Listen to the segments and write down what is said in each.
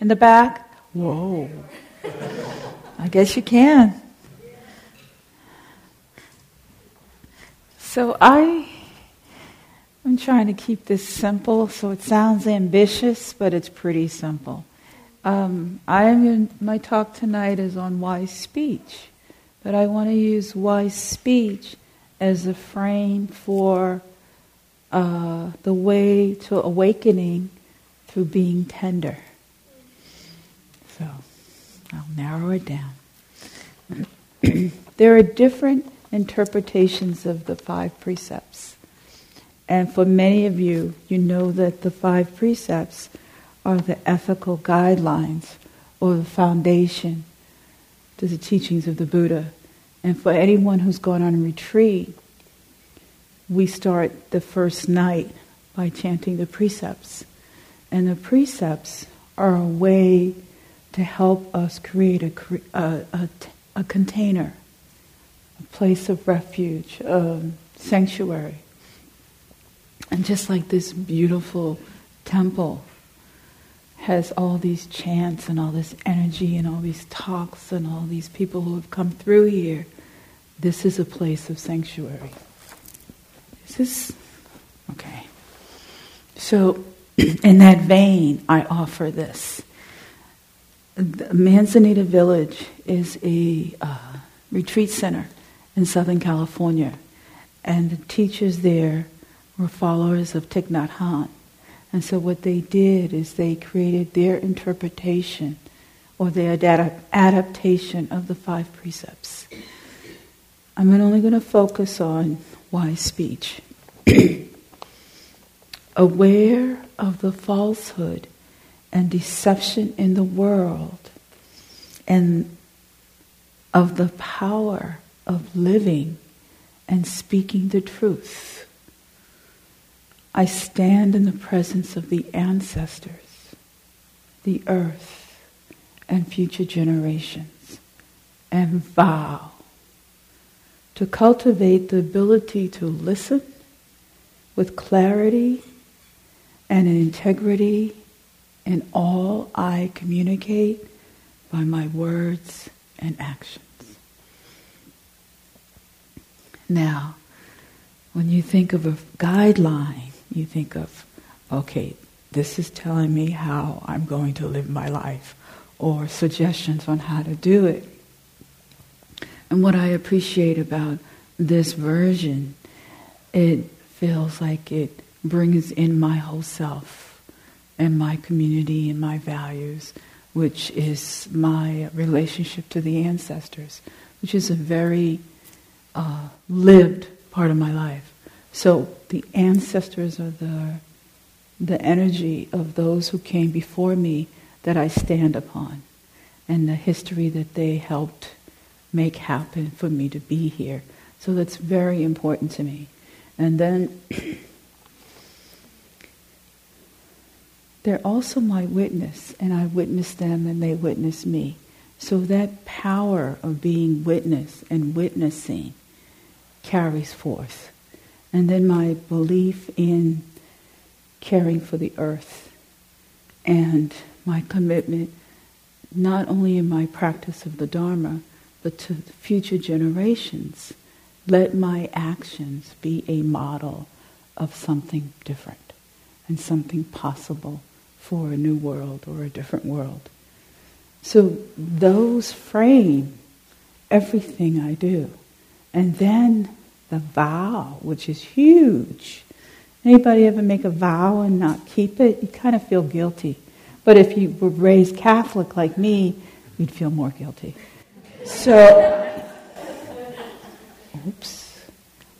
In the back? Whoa. I guess you can. So I I'm trying to keep this simple, so it sounds ambitious, but it's pretty simple. Um, I am in, my talk tonight is on wise speech, but I want to use wise speech as a frame for uh, the way to awakening through being tender. So I'll narrow it down. there are different interpretations of the five precepts. And for many of you, you know that the five precepts are the ethical guidelines or the foundation to the teachings of the Buddha. And for anyone who's gone on a retreat, we start the first night by chanting the precepts. And the precepts are a way to help us create a, a, a, a container, a place of refuge, a sanctuary. And just like this beautiful temple has all these chants and all this energy and all these talks and all these people who have come through here, this is a place of sanctuary. Is this okay? So, in that vein, I offer this. Manzanita Village is a uh, retreat center in Southern California, and the teachers there were followers of Thich Nhat Hanh. And so what they did is they created their interpretation or their adaptation of the five precepts. I'm only going to focus on wise speech. Aware of the falsehood and deception in the world and of the power of living and speaking the truth. I stand in the presence of the ancestors, the earth, and future generations and vow to cultivate the ability to listen with clarity and integrity in all I communicate by my words and actions. Now, when you think of a guideline, you think of, okay, this is telling me how I'm going to live my life, or suggestions on how to do it. And what I appreciate about this version, it feels like it brings in my whole self and my community and my values, which is my relationship to the ancestors, which is a very uh, lived part of my life. So the ancestors are the the energy of those who came before me that I stand upon, and the history that they helped make happen for me to be here. So that's very important to me. And then they're also my witness, and I witness them and they witness me. So that power of being witness and witnessing carries forth. And then my belief in caring for the earth and my commitment not only in my practice of the Dharma, but to future generations. Let my actions be a model of something different and something possible for a new world or a different world. So those frame everything I do. And then the vow, which is huge. Anybody ever make a vow and not keep it? You kind of feel guilty. But if you were raised Catholic like me, you'd feel more guilty. So, oops,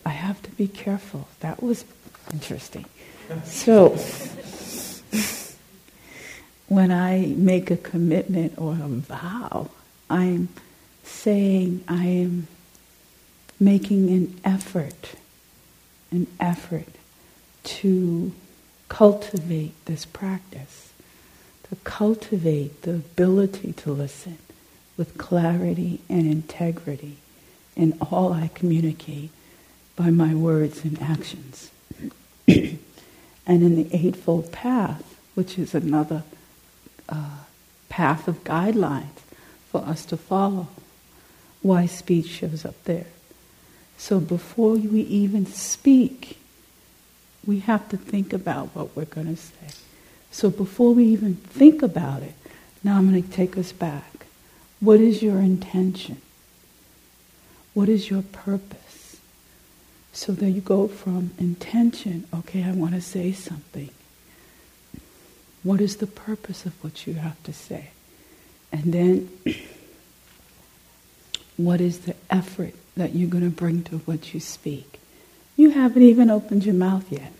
I have to be careful. That was interesting. So, when I make a commitment or a vow, I'm saying I am making an effort, an effort to cultivate this practice, to cultivate the ability to listen with clarity and integrity in all I communicate by my words and actions. and in the Eightfold Path, which is another uh, path of guidelines for us to follow. Wise speech shows up there. So before we even speak, we have to think about what we're going to say. So before we even think about it, now I'm going to take us back. What is your intention? What is your purpose? So there you go from intention, okay, I want to say something. What is the purpose of what you have to say? And then, what is the effort that you're going to bring to what you speak? You haven't even opened your mouth yet.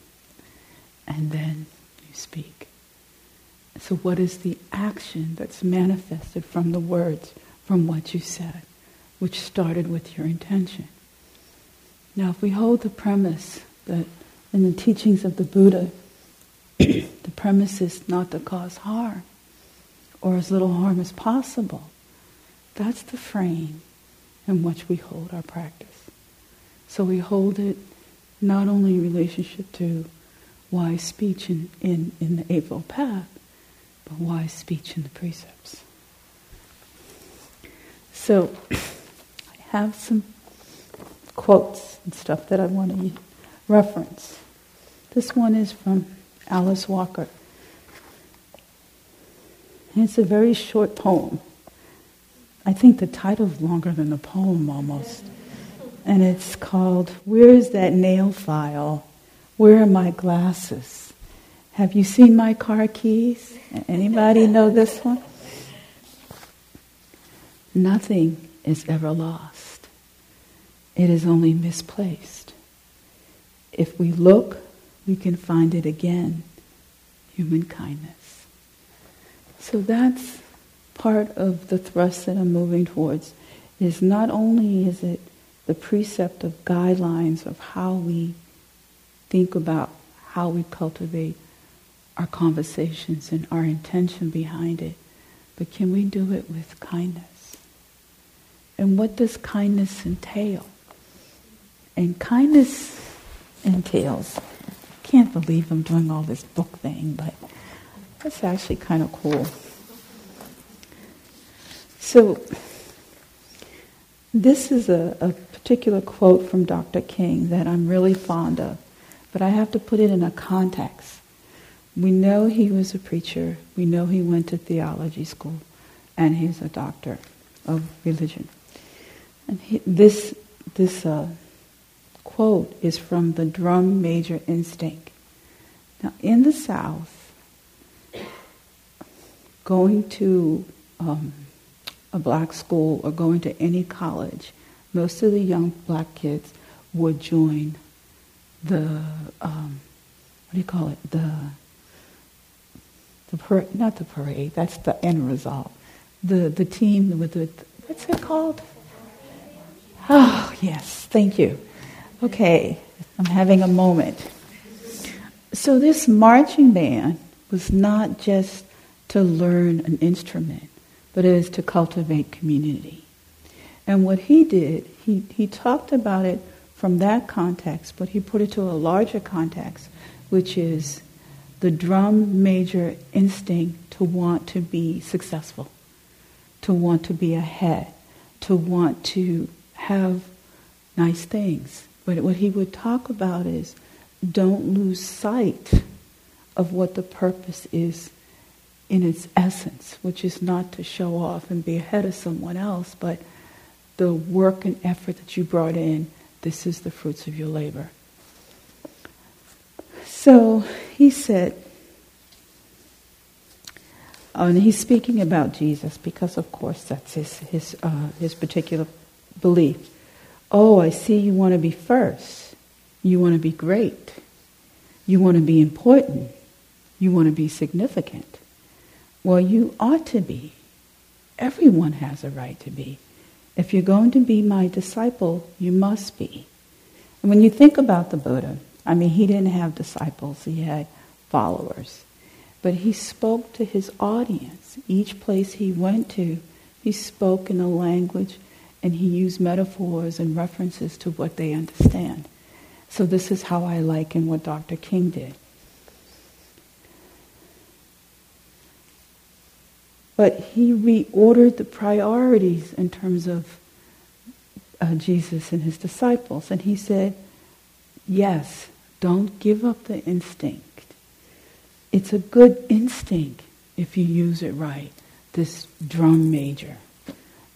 And then you speak. So, what is the action that's manifested from the words, from what you said, which started with your intention? Now, if we hold the premise that in the teachings of the Buddha, the premise is not to cause harm, or as little harm as possible, that's the frame in which we hold our practice. So we hold it not only in relationship to wise speech in, in, in the Eightfold Path, but wise speech in the precepts. So I have some quotes and stuff that I want to reference. This one is from Alice Walker. And it's a very short poem. I think the title is longer than the poem almost. And it's called Where's That Nail File? Where are my glasses? Have you seen my car keys? Anybody know this one? Nothing is ever lost. It is only misplaced. If we look, we can find it again. Human kindness. So that's part of the thrust that I'm moving towards is not only is it the precept of guidelines of how we think about how we cultivate our conversations and our intention behind it, but can we do it with kindness? And what does kindness entail? And kindness entails, can't believe I'm doing all this book thing, but that's actually kind of cool. So, this is a, a, particular quote from Dr. King that I'm really fond of, but I have to put it in a context. We know he was a preacher, we know he went to theology school, and he's a doctor of religion. And he, this, this uh, quote is from the drum major instinct. Now, in the South, going to um, a black school or going to any college, most of the young black kids would join the um, what do you call it? The the par- not the parade. That's the end result. The the team with the what's it called? Oh yes, thank you. Okay, I'm having a moment. So this marching band was not just to learn an instrument but it is to cultivate community. And what he did, he, he talked about it from that context, but he put it to a larger context, which is the drum major instinct to want to be successful, to want to be ahead, to want to have nice things. But what he would talk about is don't lose sight of what the purpose is in its essence, which is not to show off and be ahead of someone else, but the work and effort that you brought in, this is the fruits of your labor. So he said, oh, and he's speaking about Jesus because, of course, that's his, his, uh, his particular belief. Oh, I see you want to be first. You want to be great. You want to be important. You want to be significant. Well, you ought to be. Everyone has a right to be. If you're going to be my disciple, you must be. And when you think about the Buddha, I mean, he didn't have disciples, he had followers. But he spoke to his audience. Each place he went to, he spoke in a language and he used metaphors and references to what they understand. So this is how I liken what Dr. King did. But he reordered the priorities in terms of uh, Jesus and his disciples. And he said, yes, don't give up the instinct. It's a good instinct if you use it right. This drum major.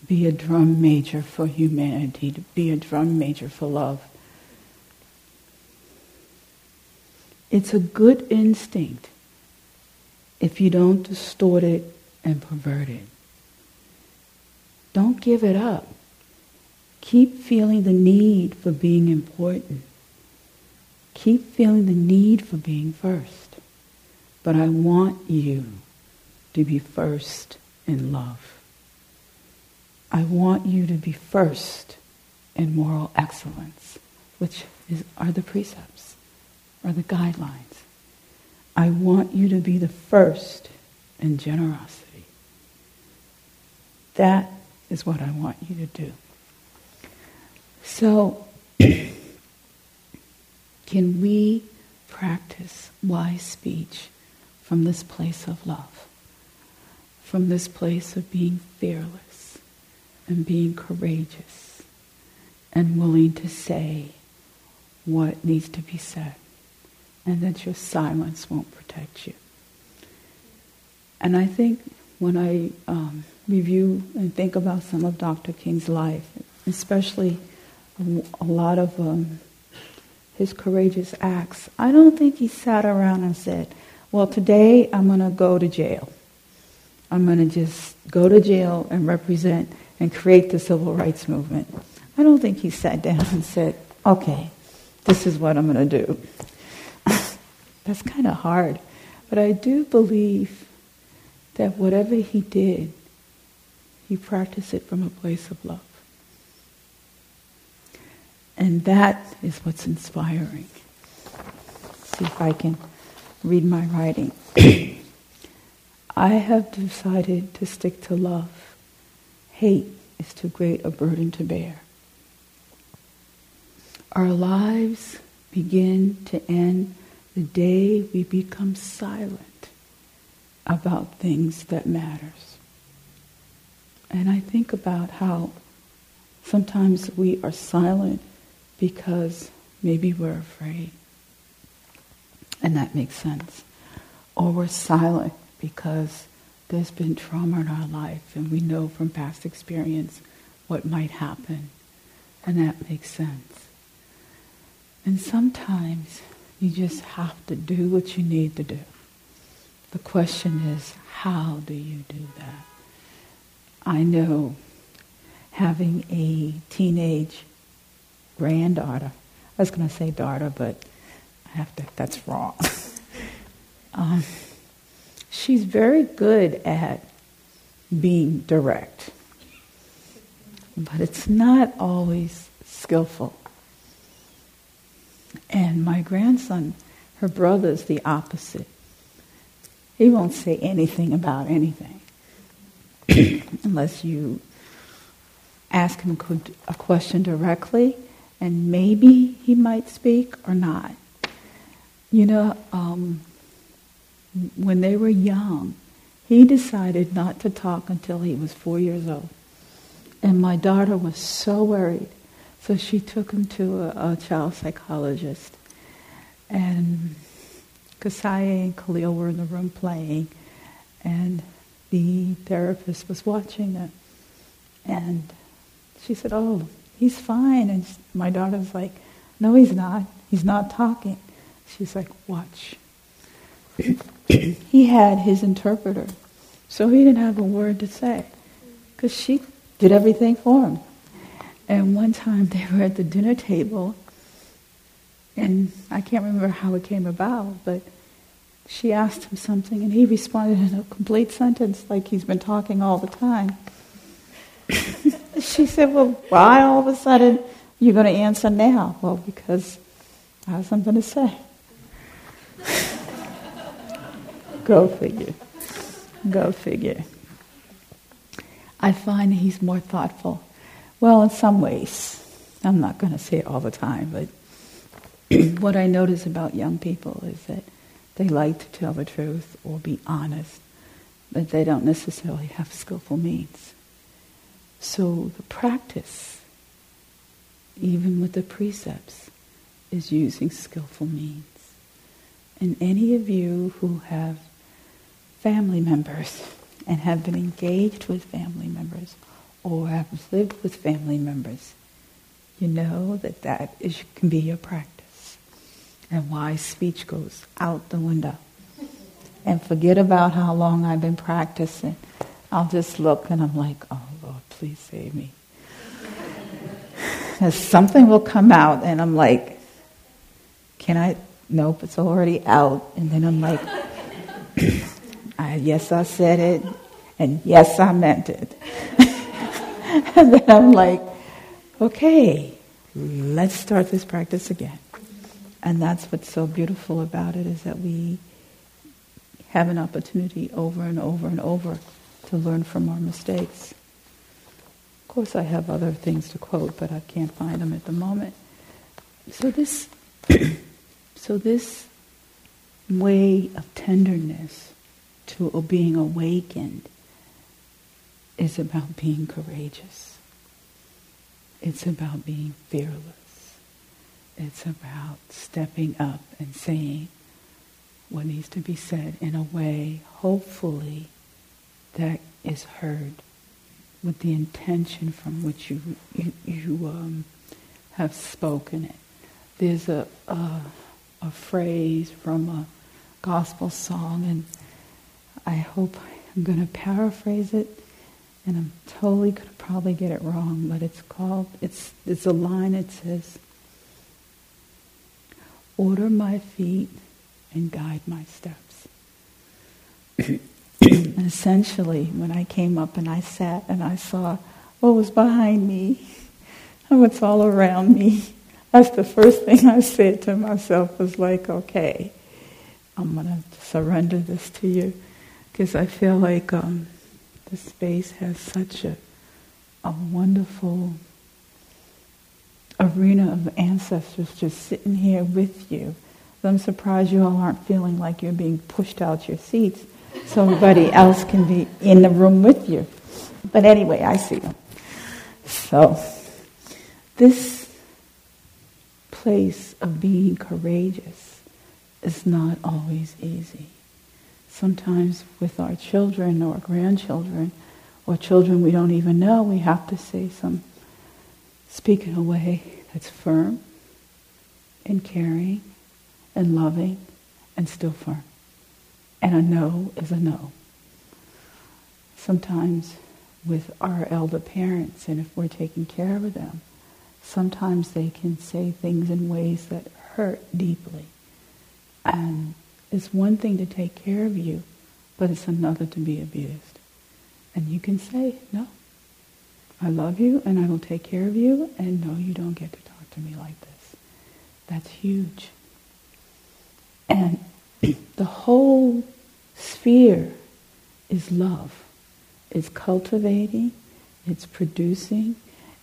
Be a drum major for humanity, to be a drum major for love. It's a good instinct if you don't distort it and pervert it. Don't give it up. Keep feeling the need for being important. Keep feeling the need for being first. But I want you to be first in love. I want you to be first in moral excellence, which is, are the precepts, are the guidelines. I want you to be the first in generosity. That is what I want you to do. So, can we practice wise speech from this place of love? From this place of being fearless and being courageous and willing to say what needs to be said, and that your silence won't protect you. And I think when I um, review and think about some of Dr. King's life, especially a lot of um, his courageous acts, I don't think he sat around and said, Well, today I'm going to go to jail. I'm going to just go to jail and represent and create the civil rights movement. I don't think he sat down and said, Okay, this is what I'm going to do. That's kind of hard. But I do believe that whatever he did, he practiced it from a place of love. And that is what's inspiring. See if I can read my writing. I have decided to stick to love. Hate is too great a burden to bear. Our lives begin to end the day we become silent about things that matters. And I think about how sometimes we are silent because maybe we're afraid. And that makes sense. Or we're silent because there's been trauma in our life and we know from past experience what might happen. And that makes sense. And sometimes you just have to do what you need to do. The question is, how do you do that? I know having a teenage granddaughter, I was going to say daughter, but I have to, that's wrong. um, she's very good at being direct, but it's not always skillful. And my grandson, her brother's the opposite. He won't say anything about anything unless you ask him a question directly, and maybe he might speak or not. You know, um, when they were young, he decided not to talk until he was four years old. And my daughter was so worried so she took him to a, a child psychologist. And Kasaya and Khalil were in the room playing, and the therapist was watching them. And she said, Oh, he's fine. And my daughter's like, No, he's not. He's not talking. She's like, Watch. he had his interpreter, so he didn't have a word to say because she did everything for him. And one time they were at the dinner table, and I can't remember how it came about, but she asked him something, and he responded in a complete sentence like he's been talking all the time. she said, Well, why all of a sudden you're going to answer now? Well, because I have something to say. Go figure. Go figure. I find he's more thoughtful well, in some ways. I'm not going to say it all the time, but what I notice about young people is that they like to tell the truth or be honest. but they don't necessarily have skillful means. So the practice, even with the precepts, is using skillful means. And any of you who have family members and have been engaged with family members or have lived with family members, you know that that is, can be your practice. And wise speech goes out the window. And forget about how long I've been practicing. I'll just look and I'm like, oh Lord, please save me. Because something will come out and I'm like, can I? Nope, it's already out. And then I'm like, I, yes, I said it. And yes, I meant it. and then I'm like, okay, let's start this practice again. And that's what's so beautiful about it is that we have an opportunity over and over and over to learn from our mistakes. Of course, I have other things to quote, but I can't find them at the moment. So this, so this way of tenderness to being awakened is about being courageous. It's about being fearless. It's about stepping up and saying what needs to be said in a way, hopefully, that is heard with the intention from which you you, you um, have spoken it. There's a, a a phrase from a gospel song, and I hope I'm going to paraphrase it and I'm totally going to probably get it wrong, but it's called, it's, it's a line that says, Order my feet and guide my steps. and essentially, when I came up and I sat and I saw what was behind me and what's all around me, that's the first thing I said to myself was like, okay, I'm going to surrender this to you because I feel like um, the space has such a, a wonderful arena of ancestors just sitting here with you. So I'm surprised you all aren't feeling like you're being pushed out your seats. Somebody else can be in the room with you. But anyway, I see them. So, this place of being courageous is not always easy sometimes with our children or grandchildren or children we don't even know, we have to say some, speak in a way that's firm and caring and loving and still firm. And a no is a no. Sometimes with our elder parents, and if we're taking care of them, sometimes they can say things in ways that hurt deeply. And it's one thing to take care of you, but it's another to be abused. And you can say, no, I love you and I will take care of you, and no, you don't get to talk to me like this. That's huge. And the whole sphere is love. It's cultivating, it's producing,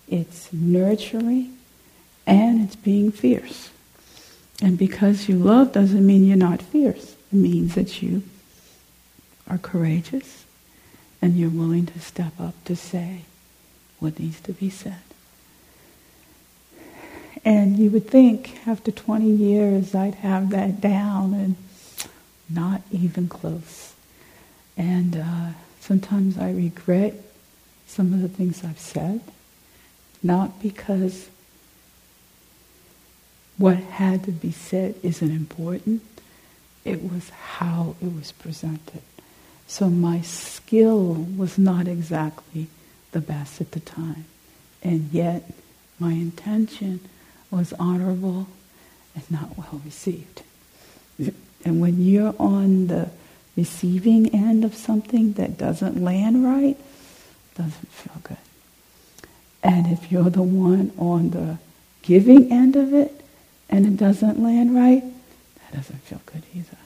it's nurturing, and it's being fierce. And because you love doesn't mean you're not fierce. It means that you are courageous and you're willing to step up to say what needs to be said. And you would think after 20 years I'd have that down and not even close. And uh, sometimes I regret some of the things I've said, not because what had to be said isn't important. It was how it was presented. So my skill was not exactly the best at the time. And yet my intention was honorable and not well received. And when you're on the receiving end of something that doesn't land right, doesn't feel good. And if you're the one on the giving end of it, and it doesn't land right, that doesn't feel good either.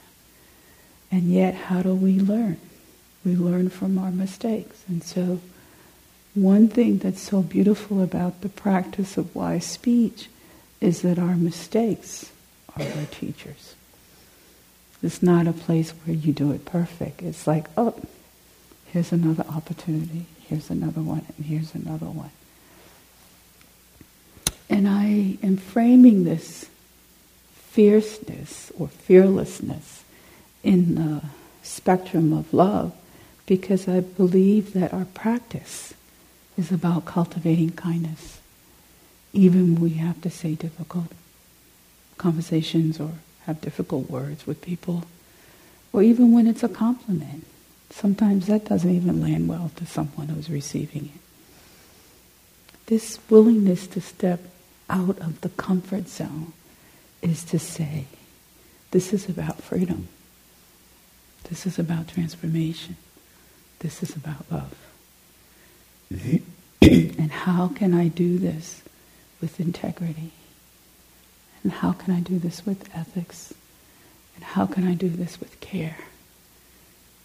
And yet, how do we learn? We learn from our mistakes. And so, one thing that's so beautiful about the practice of wise speech is that our mistakes are our teachers. It's not a place where you do it perfect. It's like, oh, here's another opportunity, here's another one, and here's another one. And I am framing this fierceness or fearlessness in the spectrum of love because I believe that our practice is about cultivating kindness. Even when we have to say difficult conversations or have difficult words with people, or even when it's a compliment. Sometimes that doesn't even land well to someone who's receiving it. This willingness to step out of the comfort zone is to say, this is about freedom. This is about transformation. This is about love. and how can I do this with integrity? And how can I do this with ethics? And how can I do this with care?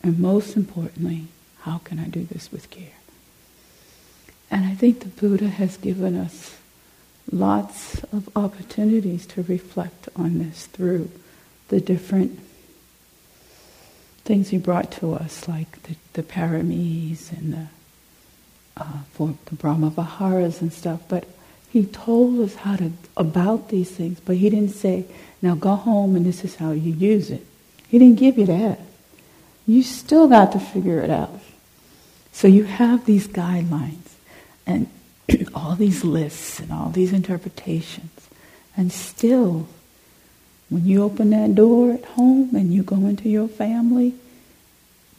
And most importantly, how can I do this with care? And I think the Buddha has given us lots of opportunities to reflect on this through the different things he brought to us, like the, the paramis and the, uh, for the Brahma Viharas and stuff. But he told us how to about these things, but he didn't say, "Now go home and this is how you use it." He didn't give you that. You still got to figure it out. So you have these guidelines and all these lists and all these interpretations. And still, when you open that door at home and you go into your family,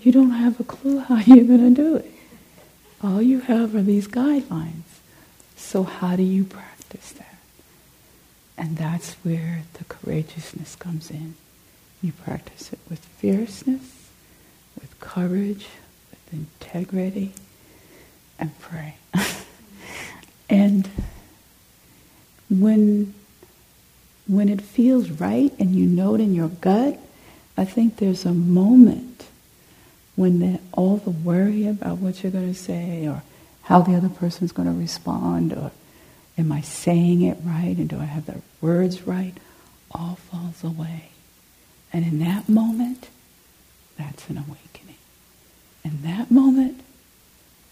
you don't have a clue how you're going to do it. All you have are these guidelines. So, how do you practice that? And that's where the courageousness comes in. You practice it with fierceness, with courage, with integrity, and pray. and when when it feels right and you know it in your gut, I think there's a moment when all the worry about what you're going to say or how the other person's going to respond or am I saying it right and do I have the words right, all falls away. And in that moment, that's an awakening. In that moment,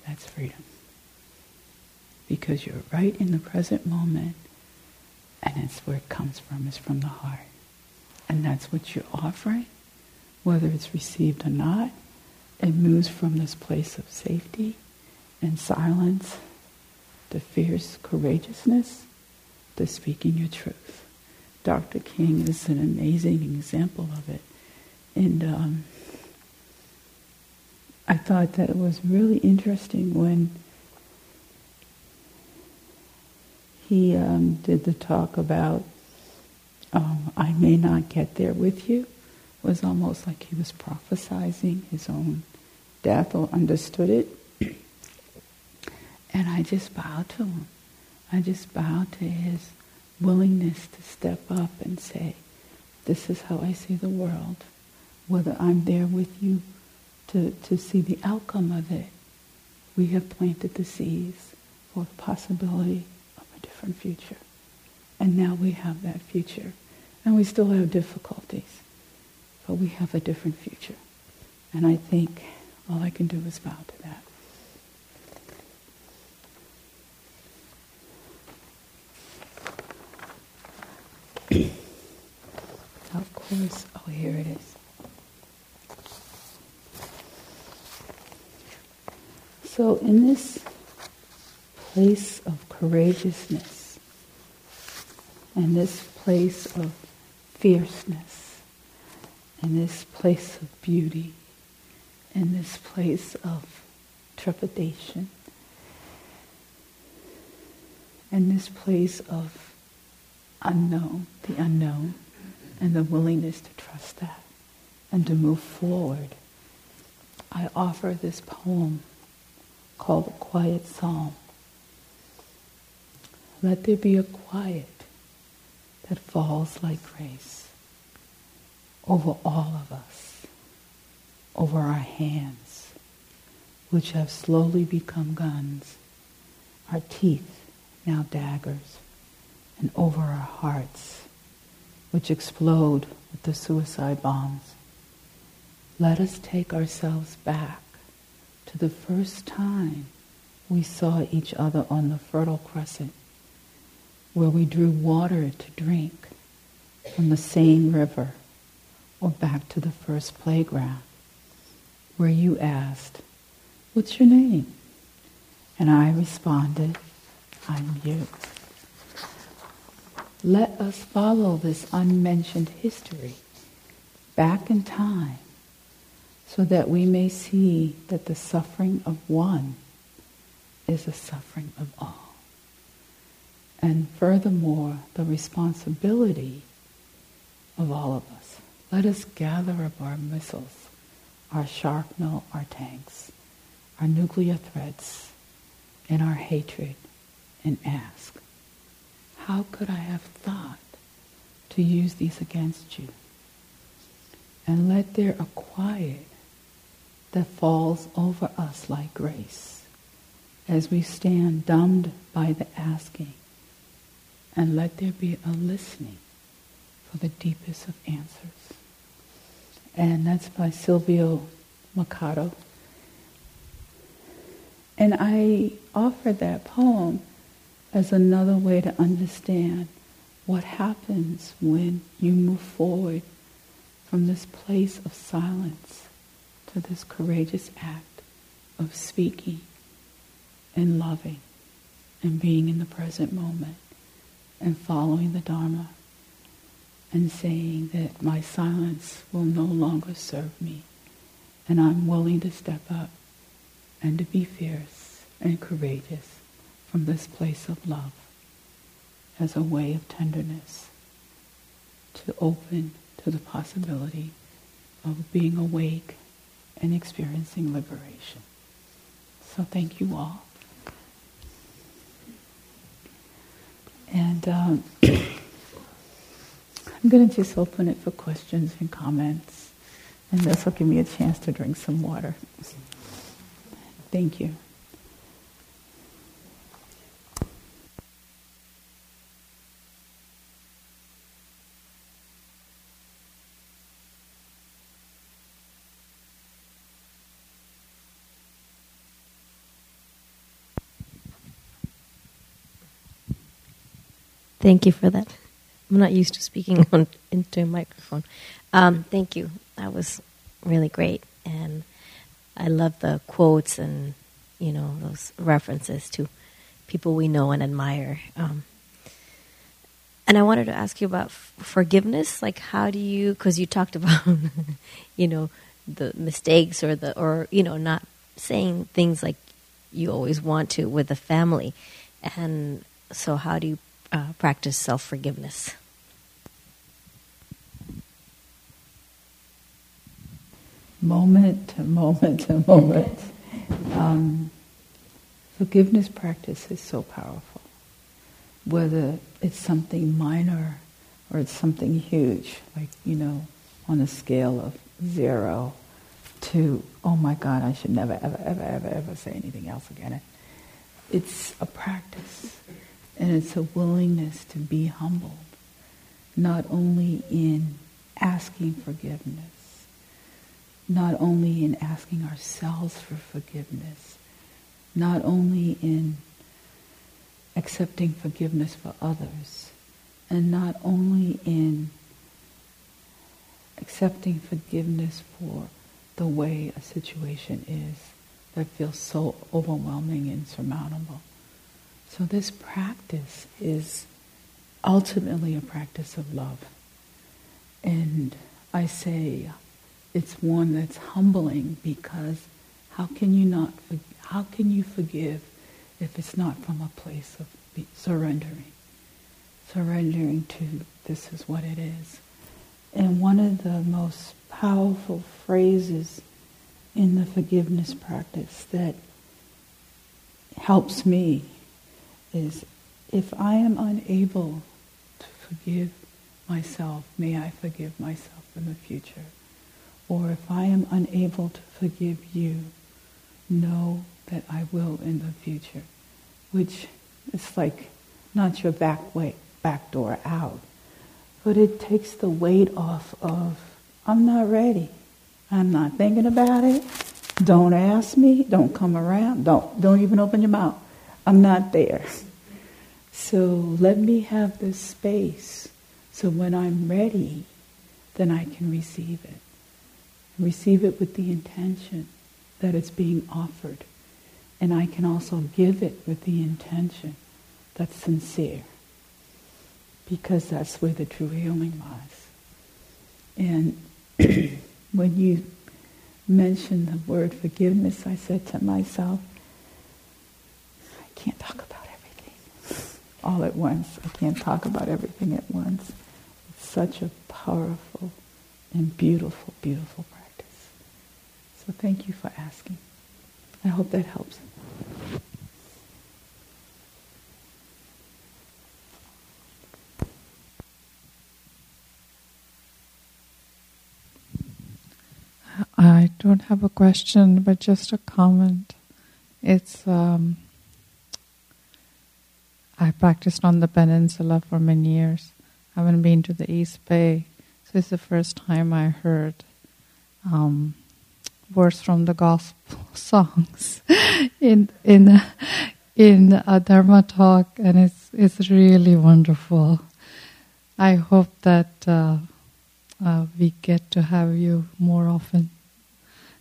that's freedom. Because you're right in the present moment, and it's where it comes from, is from the heart. And that's what you're offering, whether it's received or not. It moves from this place of safety and silence to fierce courageousness to speaking your truth. Dr. King is an amazing example of it. And um, I thought that it was really interesting when he um, did the talk about um, I may not get there with you. It was almost like he was prophesizing his own death or understood it. and I just bowed to him. I just bowed to his willingness to step up and say, this is how I see the world. Whether I'm there with you to, to see the outcome of it, we have planted the seeds for the possibility different future. And now we have that future. And we still have difficulties, but we have a different future. And I think all I can do is bow to that. of course, oh, here it is. So, in this place of courageousness and this place of fierceness and this place of beauty and this place of trepidation, and this place of unknown, the unknown, and the willingness to trust that and to move forward, I offer this poem called the Quiet Psalm. Let there be a quiet that falls like grace over all of us over our hands, which have slowly become guns, our teeth now daggers, and over our hearts, which explode with the suicide bombs. Let us take ourselves back to the first time we saw each other on the Fertile Crescent, where we drew water to drink from the same river, or back to the first playground, where you asked, What's your name? And I responded, I'm you. Let us follow this unmentioned history back in time so that we may see that the suffering of one is the suffering of all. And furthermore, the responsibility of all of us. Let us gather up our missiles, our shrapnel, our tanks, our nuclear threats, and our hatred, and ask, how could I have thought to use these against you? And let there a quiet that falls over us like grace as we stand dumbed by the asking. And let there be a listening for the deepest of answers. And that's by Silvio Mercado. And I offer that poem as another way to understand what happens when you move forward from this place of silence to this courageous act of speaking and loving and being in the present moment and following the Dharma and saying that my silence will no longer serve me and I'm willing to step up and to be fierce and courageous from this place of love as a way of tenderness to open to the possibility of being awake and experiencing liberation. So thank you all. And um, I'm going to just open it for questions and comments. And this will give me a chance to drink some water. Thank you. Thank you for that. I'm not used to speaking on, into a microphone. Um, thank you. That was really great, and I love the quotes and you know those references to people we know and admire. Um, and I wanted to ask you about f- forgiveness. Like, how do you? Because you talked about, you know, the mistakes or the or you know not saying things like you always want to with the family, and so how do you uh, practice self forgiveness? Moment to moment to moment. Um, forgiveness practice is so powerful. Whether it's something minor or it's something huge, like, you know, on a scale of zero to, oh my God, I should never, ever, ever, ever, ever say anything else again. It's a practice. And it's a willingness to be humbled, not only in asking forgiveness, not only in asking ourselves for forgiveness, not only in accepting forgiveness for others, and not only in accepting forgiveness for the way a situation is that feels so overwhelming and insurmountable. So this practice is ultimately a practice of love. And I say it's one that's humbling because how can you not how can you forgive if it's not from a place of surrendering surrendering to this is what it is and one of the most powerful phrases in the forgiveness practice that helps me is if I am unable to forgive myself, may I forgive myself in the future. Or if I am unable to forgive you, know that I will in the future. Which is like not your back way, back door out, but it takes the weight off of I'm not ready. I'm not thinking about it. Don't ask me, don't come around, don't, don't even open your mouth. I'm not there. So let me have this space so when I'm ready, then I can receive it. Receive it with the intention that it's being offered. And I can also give it with the intention that's sincere. Because that's where the true healing lies. And when you mentioned the word forgiveness, I said to myself, can't talk about everything all at once. I can't talk about everything at once. It's such a powerful and beautiful, beautiful practice. So thank you for asking. I hope that helps. I don't have a question, but just a comment. It's um, I practiced on the peninsula for many years. I haven't been to the East Bay, so it's the first time I heard um, words from the gospel songs in in in a dharma talk, and it's it's really wonderful. I hope that uh, uh, we get to have you more often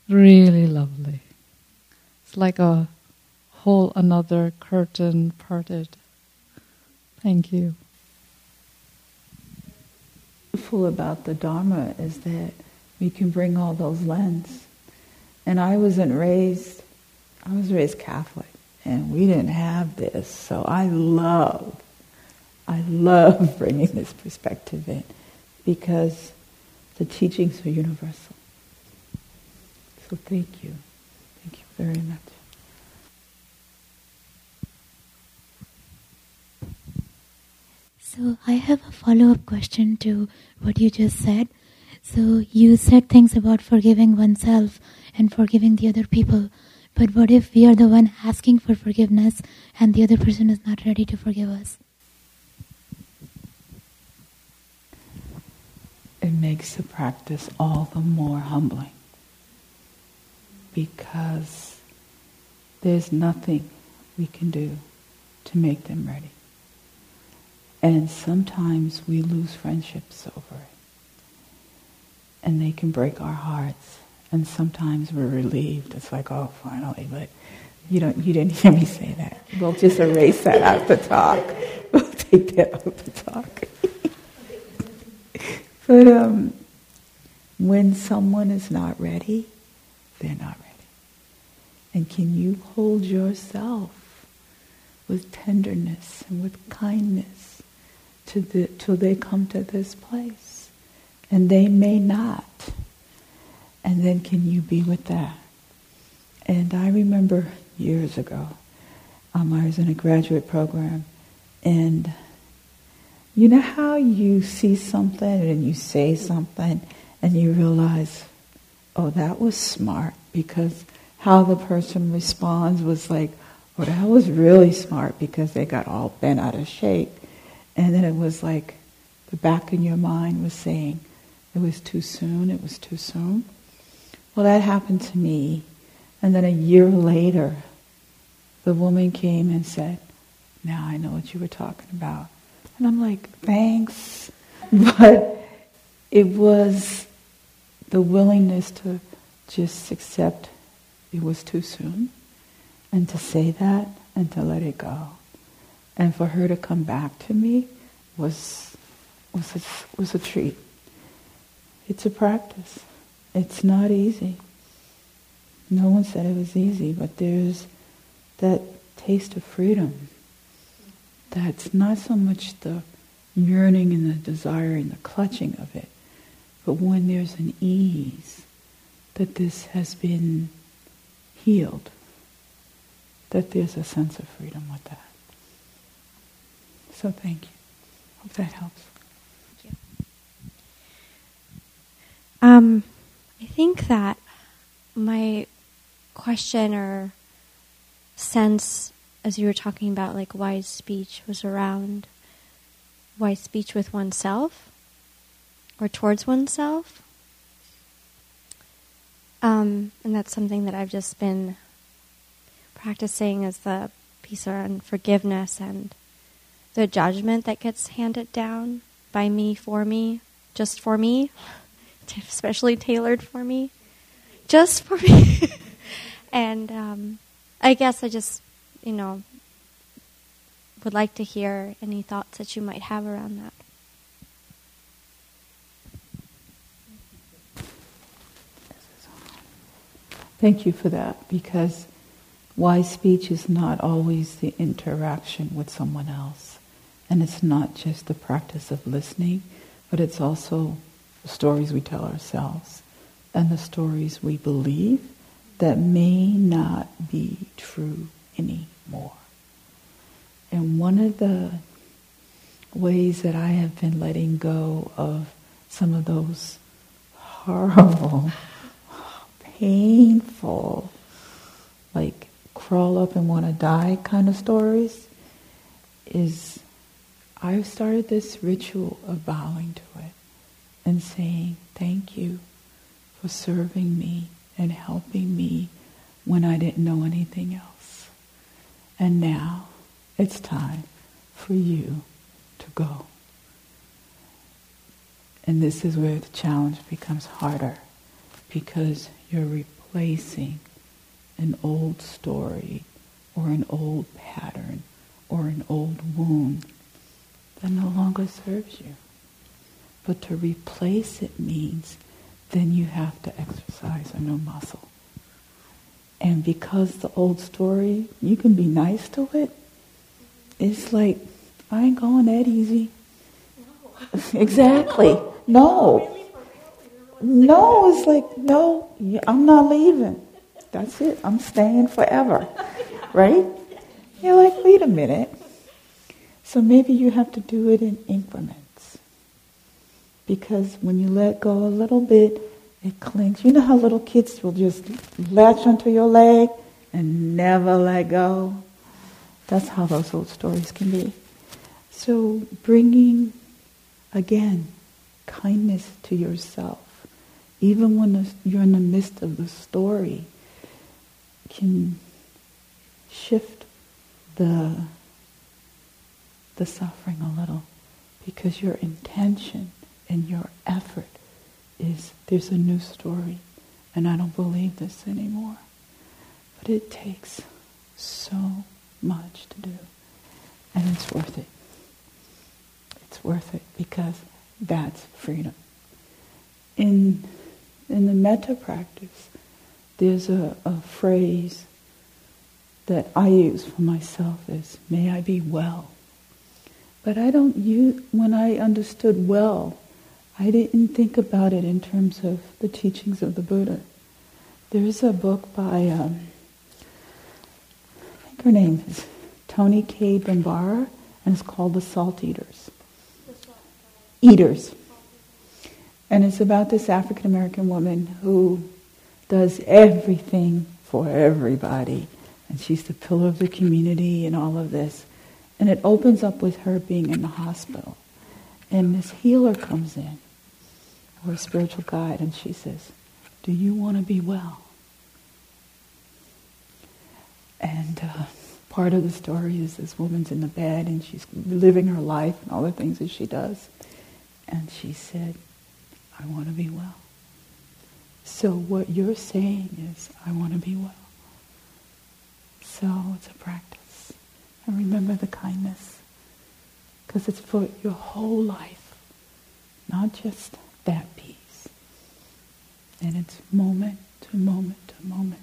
really lovely. It's like a whole another curtain parted. Thank you. Beautiful about the Dharma is that we can bring all those lens. And I wasn't raised, I was raised Catholic, and we didn't have this. So I love, I love bringing this perspective in because the teachings are universal. So thank you. Thank you very much. So I have a follow-up question to what you just said. So you said things about forgiving oneself and forgiving the other people. But what if we are the one asking for forgiveness and the other person is not ready to forgive us? It makes the practice all the more humbling because there's nothing we can do to make them ready. And sometimes we lose friendships over it. And they can break our hearts. And sometimes we're relieved. It's like, oh, finally, but you don't you didn't hear me say that. We'll just erase that out the talk. We'll take that out the talk. but um, when someone is not ready, they're not ready. And can you hold yourself with tenderness and with kindness to the, till they come to this place? And they may not. And then can you be with that? And I remember years ago, um, I was in a graduate program, and you know how you see something and you say something and you realize, oh, that was smart because how the person responds was like, oh, that was really smart because they got all bent out of shape. And then it was like the back in your mind was saying, it was too soon, it was too soon. Well, that happened to me. And then a year later, the woman came and said, now I know what you were talking about. And I'm like, thanks. But it was the willingness to just accept it was too soon, and to say that and to let it go. And for her to come back to me was, was, a, was a treat. It's a practice. It's not easy. No one said it was easy, but there's that taste of freedom. That's not so much the yearning and the desire and the clutching of it, but when there's an ease that this has been healed, that there's a sense of freedom with that. So thank you. Hope that helps. Thank you. Um, I think that my question or sense as you were talking about like wise speech was around wise speech with oneself or towards oneself Um, and that's something that I've just been practicing as the piece around forgiveness and the judgment that gets handed down by me for me, just for me, especially tailored for me, just for me. and um, I guess I just, you know, would like to hear any thoughts that you might have around that. Thank you for that because wise speech is not always the interaction with someone else. And it's not just the practice of listening, but it's also the stories we tell ourselves and the stories we believe that may not be true anymore. And one of the ways that I have been letting go of some of those horrible, painful, like crawl up and want to die kind of stories is I've started this ritual of bowing to it and saying, Thank you for serving me and helping me when I didn't know anything else. And now it's time for you to go. And this is where the challenge becomes harder because you're replacing an old story or an old pattern or an old wound that no longer serves you. But to replace it means then you have to exercise a new muscle. And because the old story, you can be nice to it, it's like, I ain't going that easy. No. exactly. No. No, it's like, no, I'm not leaving. That's it. I'm staying forever. Right? You're like, wait a minute. So maybe you have to do it in increments. Because when you let go a little bit, it clings. You know how little kids will just latch onto your leg and never let go? That's how those old stories can be. So bringing, again, kindness to yourself, even when you're in the midst of the story, can shift the, the suffering a little because your intention and your effort is there's a new story and I don't believe this anymore. But it takes so much to do. And it's worth it. It's worth it because that's freedom. In, in the metta practice, there's a, a phrase that I use for myself is, may I be well. But I don't use, when I understood well, I didn't think about it in terms of the teachings of the Buddha. There is a book by um, think her name is Toni Cade Bambara, and it's called The Salt Eaters. Eaters. And it's about this African American woman who does everything for everybody. And she's the pillar of the community and all of this. And it opens up with her being in the hospital. And this healer comes in, or a spiritual guide, and she says, Do you want to be well? And uh, part of the story is this woman's in the bed and she's living her life and all the things that she does. And she said, I want to be well. So what you're saying is, I want to be well. So it's a practice. And remember the kindness. Because it's for your whole life, not just that piece. And it's moment to moment to moment.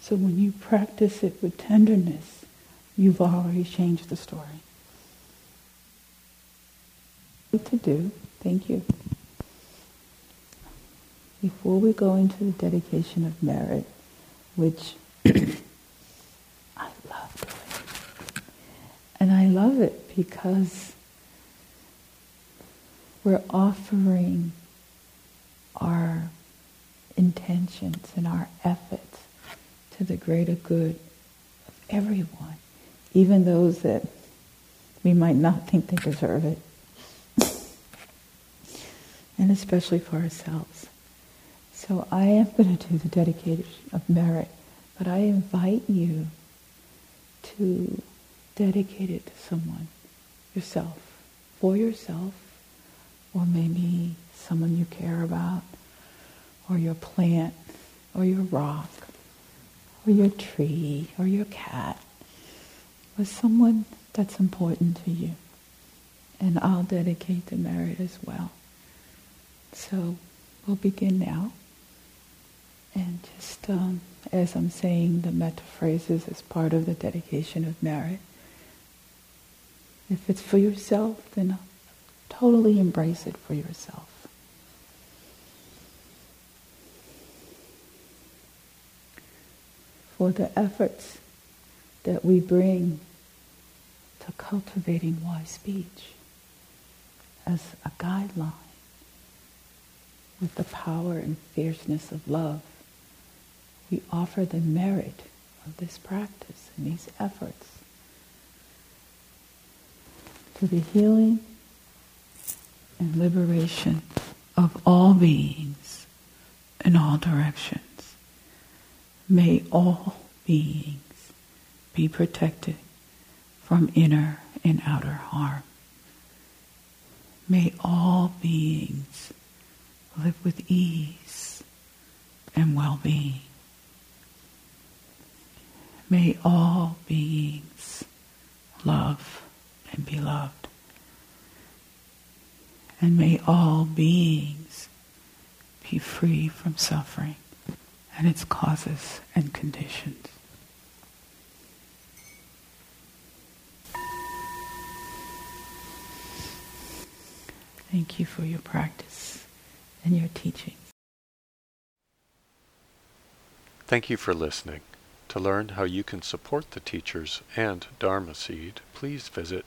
So when you practice it with tenderness, you've already changed the story. What to do, thank you. Before we go into the dedication of merit, which I love doing, and I love it because we're offering our intentions and our efforts to the greater good of everyone, even those that we might not think they deserve it, and especially for ourselves. So I am going to do the dedication of merit, but I invite you to dedicate it to someone, yourself, for yourself, or maybe someone you care about, or your plant, or your rock, or your tree, or your cat, or someone that's important to you. And I'll dedicate the merit as well. So we'll begin now. And just um, as I'm saying the metta phrases as part of the dedication of merit, if it's for yourself, then totally embrace it for yourself. For the efforts that we bring to cultivating wise speech as a guideline with the power and fierceness of love we offer the merit of this practice and these efforts to the healing and liberation of all beings in all directions. May all beings be protected from inner and outer harm. May all beings live with ease and well-being. May all beings love and be loved. And may all beings be free from suffering and its causes and conditions. Thank you for your practice and your teaching. Thank you for listening. To learn how you can support the teachers and Dharma Seed, please visit